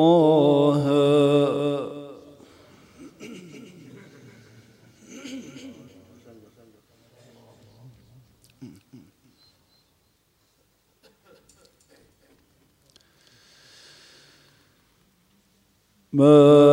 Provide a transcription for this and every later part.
طه ما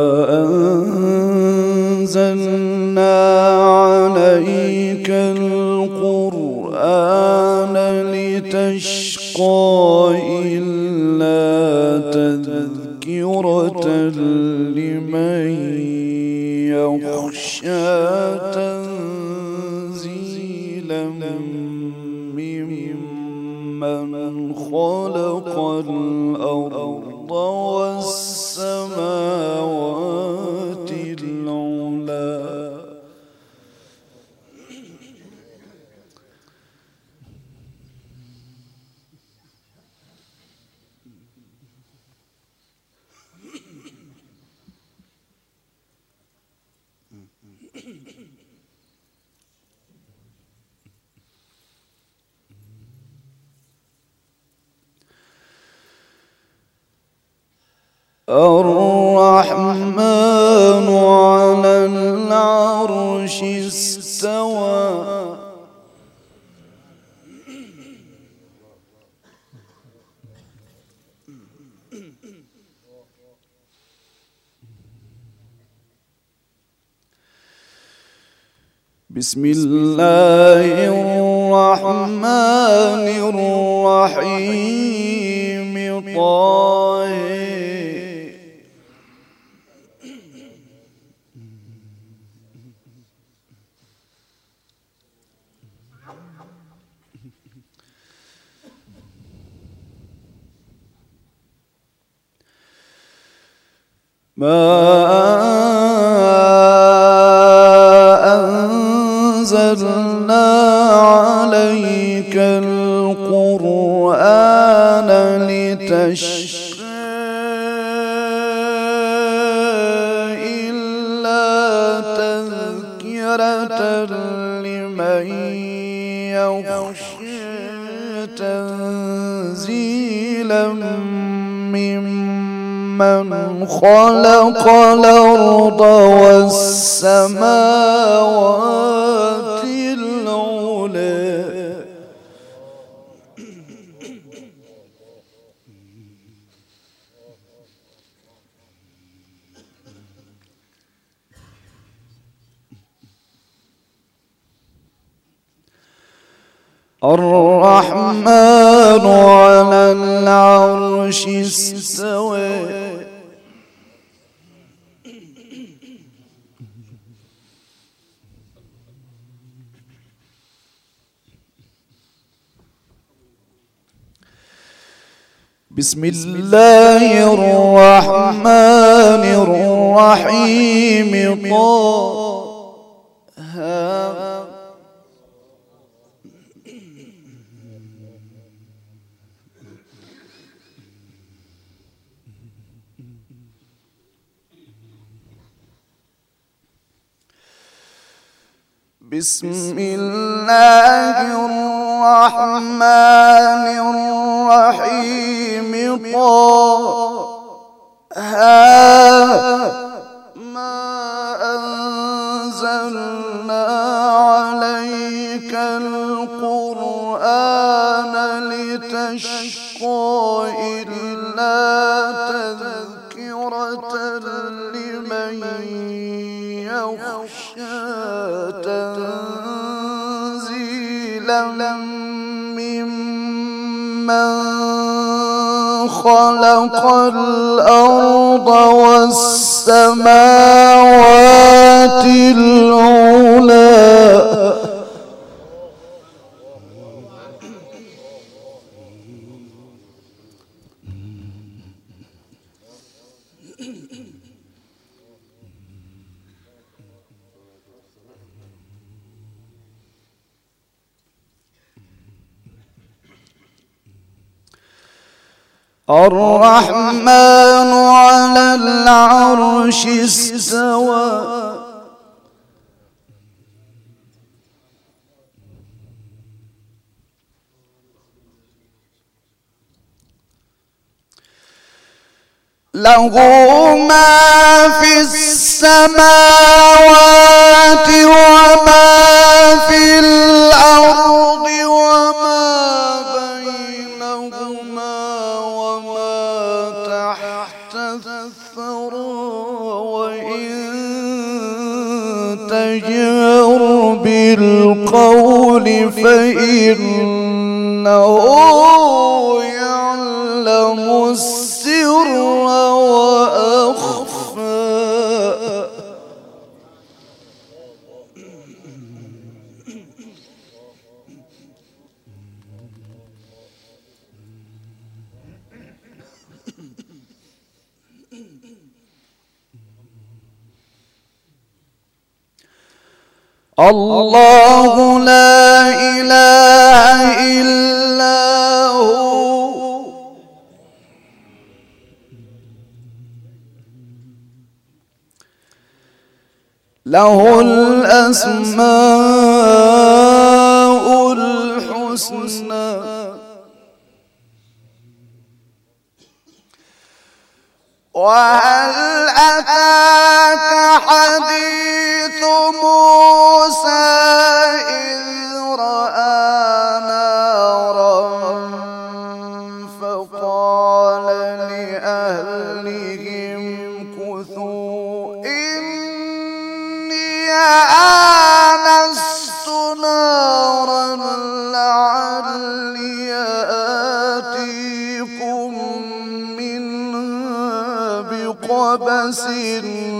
الرحمن على العرش استوى. بسم الله الرحمن الرحيم. طه. ما خلق الأرض والسماوات العلى. الرحمن على العرش استوى. بسم الله الرحمن الرحيم. طه بسم الله الرحمن الرحيم. خلق الأرض والسماوات العلا. الرحمن على العرش استوى. له ما في السماوات الله لا إله إلا هو. له الأسماء الحسنى. وهل أتاك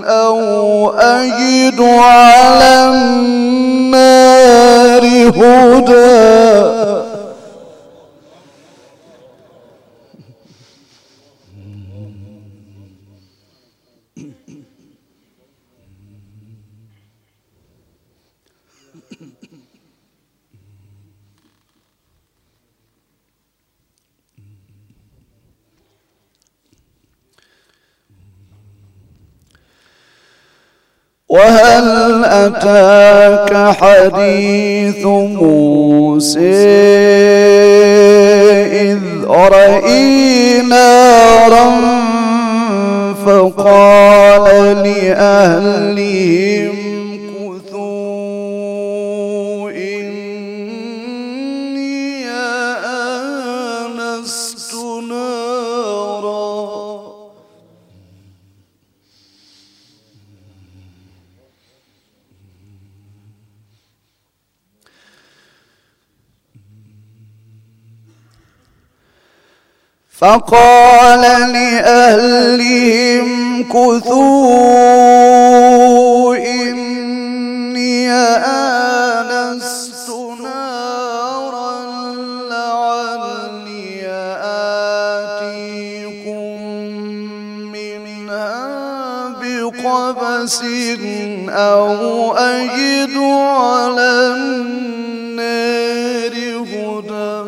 أو أجد على النار هدى. وهل أتاك حديث موسى إذ رأي نارا فقال لأهلهم فقال لأهلهم كثوا إني آنست نارا لعلي آتيكم منها بقبس أو أجد على النار هدى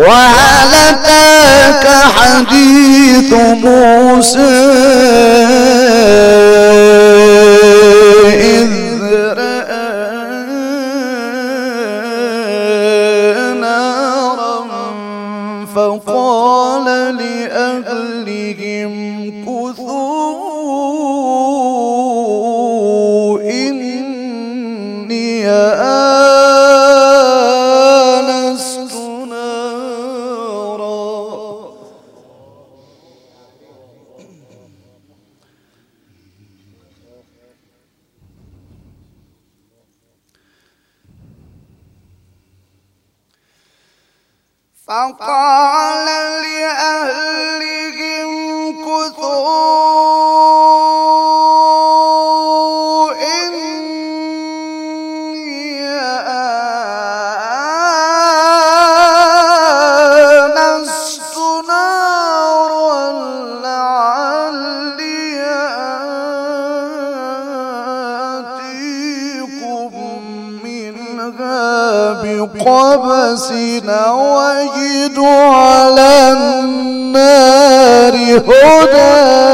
وهل أتاك حديث موسى إذ فقال لأهلهم نوجد على النار هدى.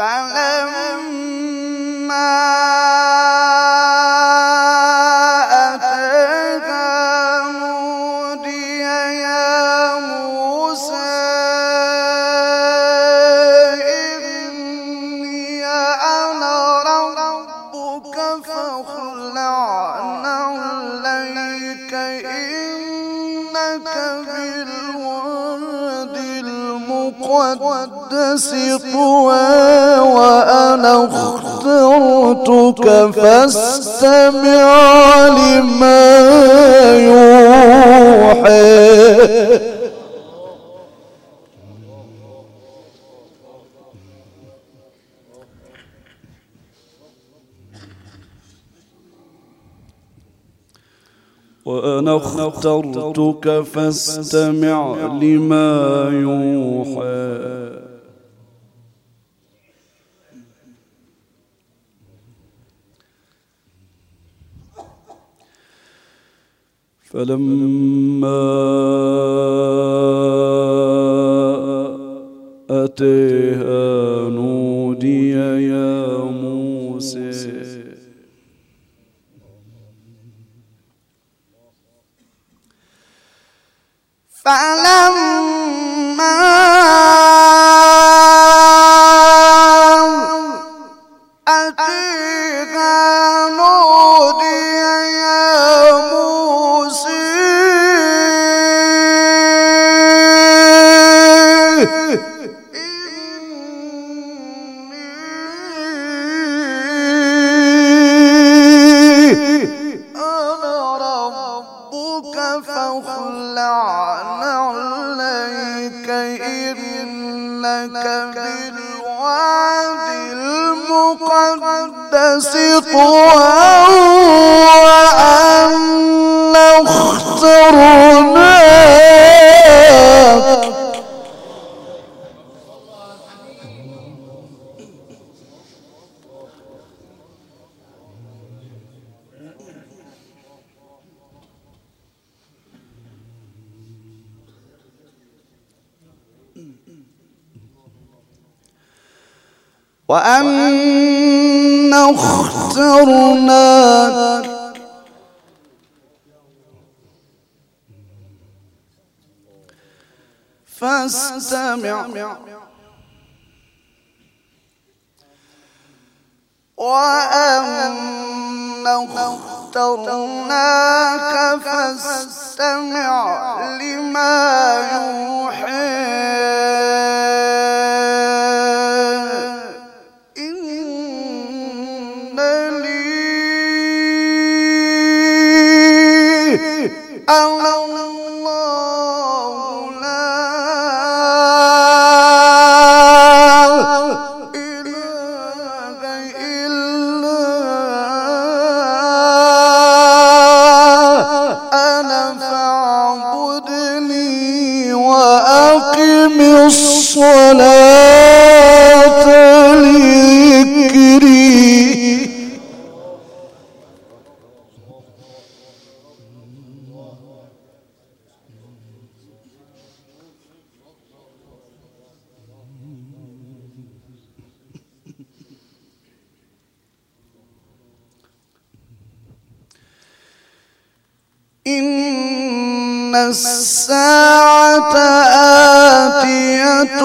فلما الماء المقدس طوى وأنا اخترتك فاستمع لما يوحي. وأنا اخترتك فاستمع لما يوحى. فلما أتيها نودي يا موسى. فلما وأن اخترناك فاستمع. وأن اخترناك فاستمع لما يوحي إن الساعة آتية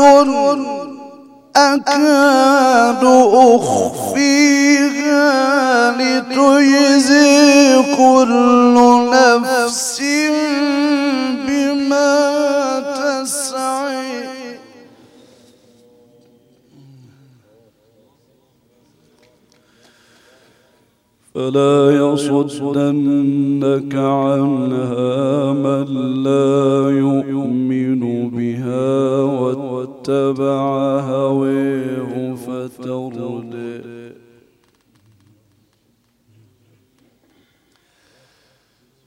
أكاد أخفيها لتجزي كل نفس فلا يصدنك عنها من لا يؤمن بها واتبع هويه فترد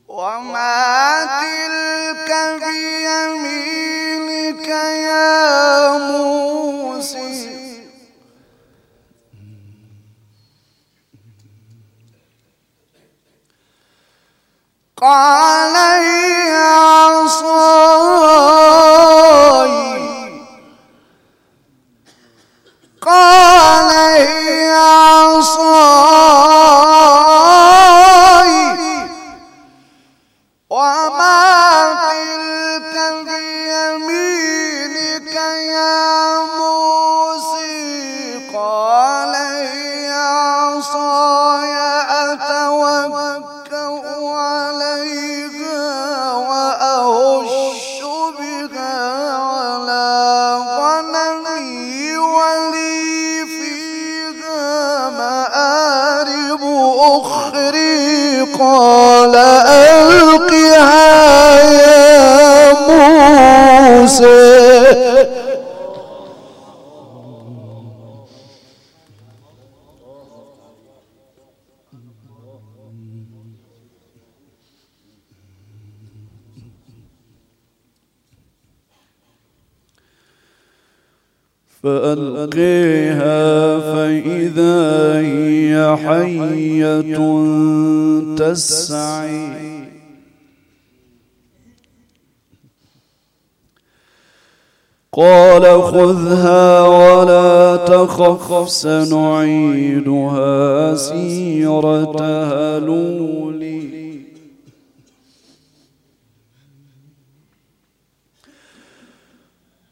وما تلك بيمينك قال هي عصاي. قال هي عصاي. وما تلك بيمينك يا موسى. قال هي عصاي أتوكأ فألقيها فإذا هي حية تسعي. قال خذها ولا تخف سنعيدها سيرتها لولي.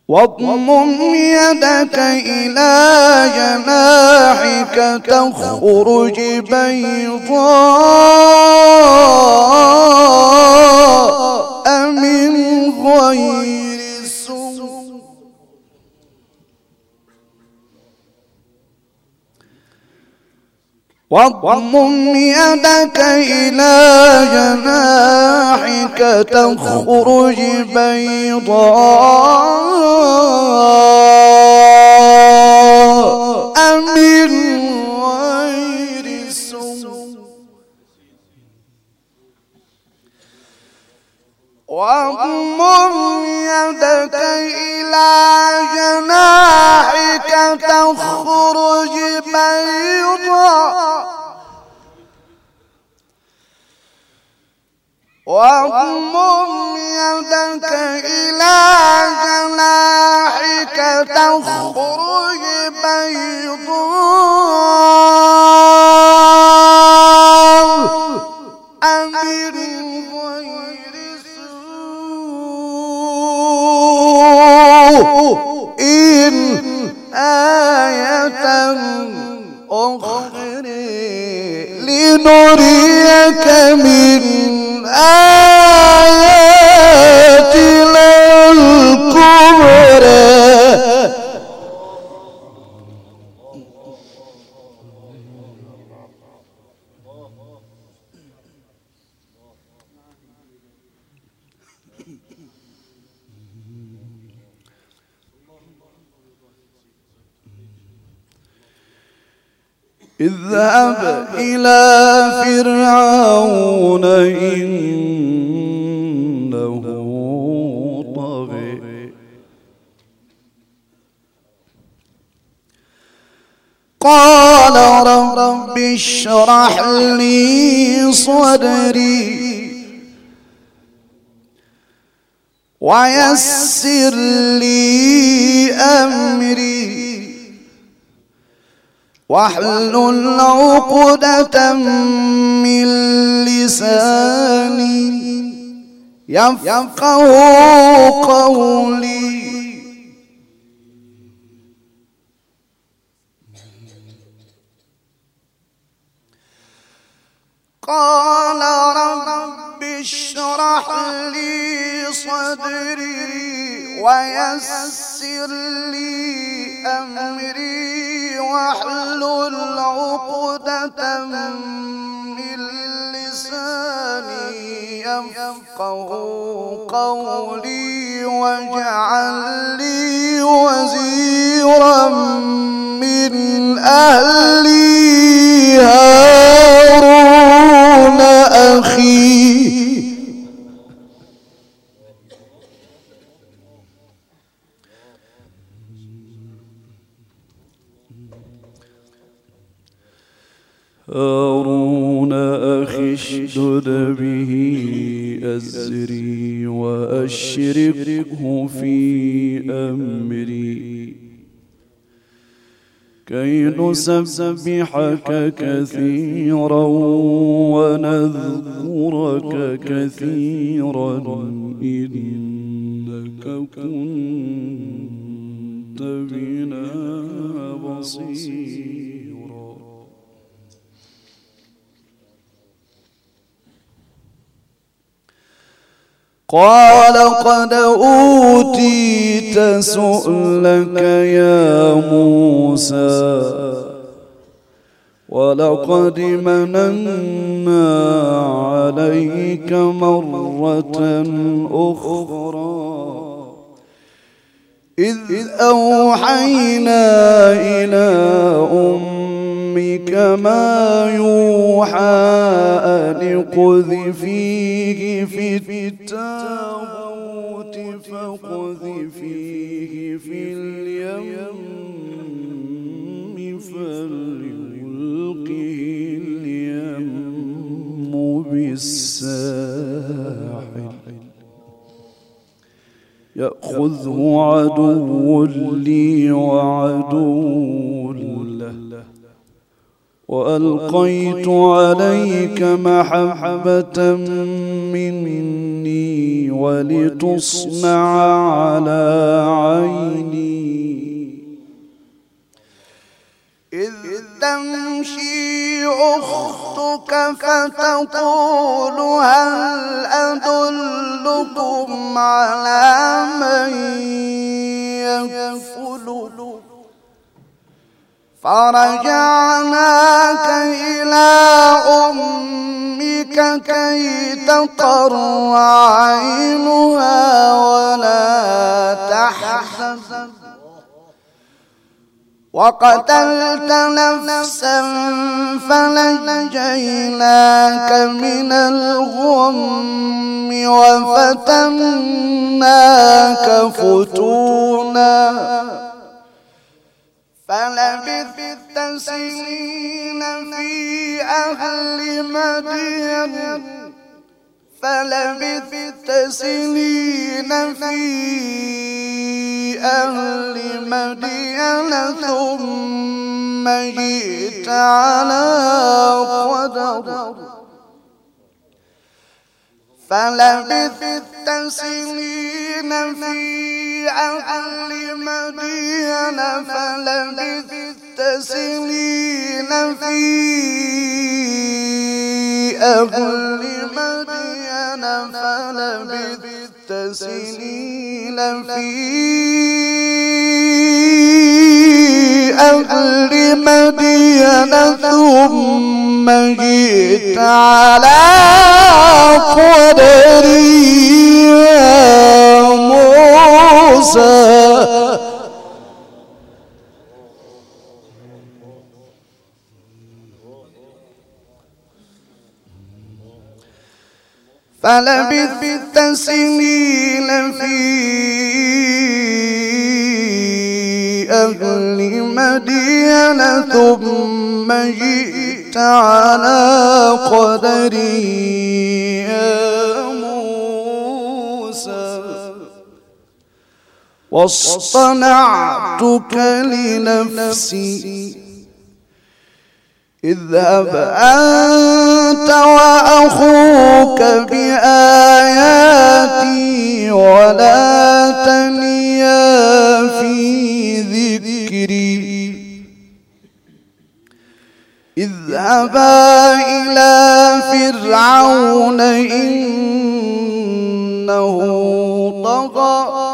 واضمم يدك إلى جناحك تخرج بيضاء من غير واضمم يدك إلى جناحك تخرج بيضاء. لنريك من آياتنا. اذهب إلى فرعون إنه طغي. قال رب اشرح لي صدري ويسر لي أمري. واحلل عقدة من لساني يفقه قولي. قال رب اشرح لي صدري ويسر لي أمري واحلل عقدة من لساني يفقه قولي واجعل لي وزيرا من أهلي. نسبحك كثيرا ونذكرك كثيرا إنك كنت بنا بصيرا. قال قد أوتيت سؤلك يا موسى. ولقد مننا عليك مرة أخرى. إذ أوحينا إلى أمك ما يوحى أن قذفيه في التابوت فقذفيه في اليم فليلقه بالساحل يأخذه عدو لي وعدو له. وألقيت عليك محبة مني ولتصنع على عيني. إذ تمشي أختك فتقول هل أدلكم على من يكفل؟ فرجعناك إلى أمك كي تقر عينها ولا تحزن. وقتلت نفسا فنجيناك من الغم وفتناك فتونا. فلبثت سنين في أهل مدين فلبثت سنين في أهل مدين ثم جئت على قدر. فلبثت سنين في أهل مدين فلبثت سنين في أهل فلبثت سنين في أهل مدين. ثم جئت على قدري يا موسى. فلبثت سنين في أهل مدين ثم جئت على قدري يا موسى. واصطنعتك لنفسي. اذهب أنت وأخوك بآياتي ولا تنيا في ذكري. اذهبا إلى فرعون إنه طغى.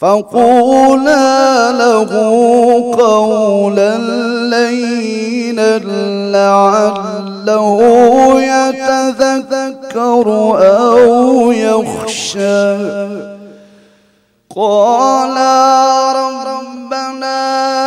فقولا له قولا لينا لعله يتذكر أو يخشى. قالا ربنا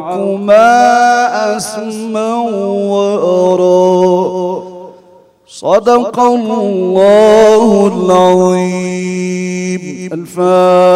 معكما أسمع وأرى. صدق الله العظيم. الفاتحة.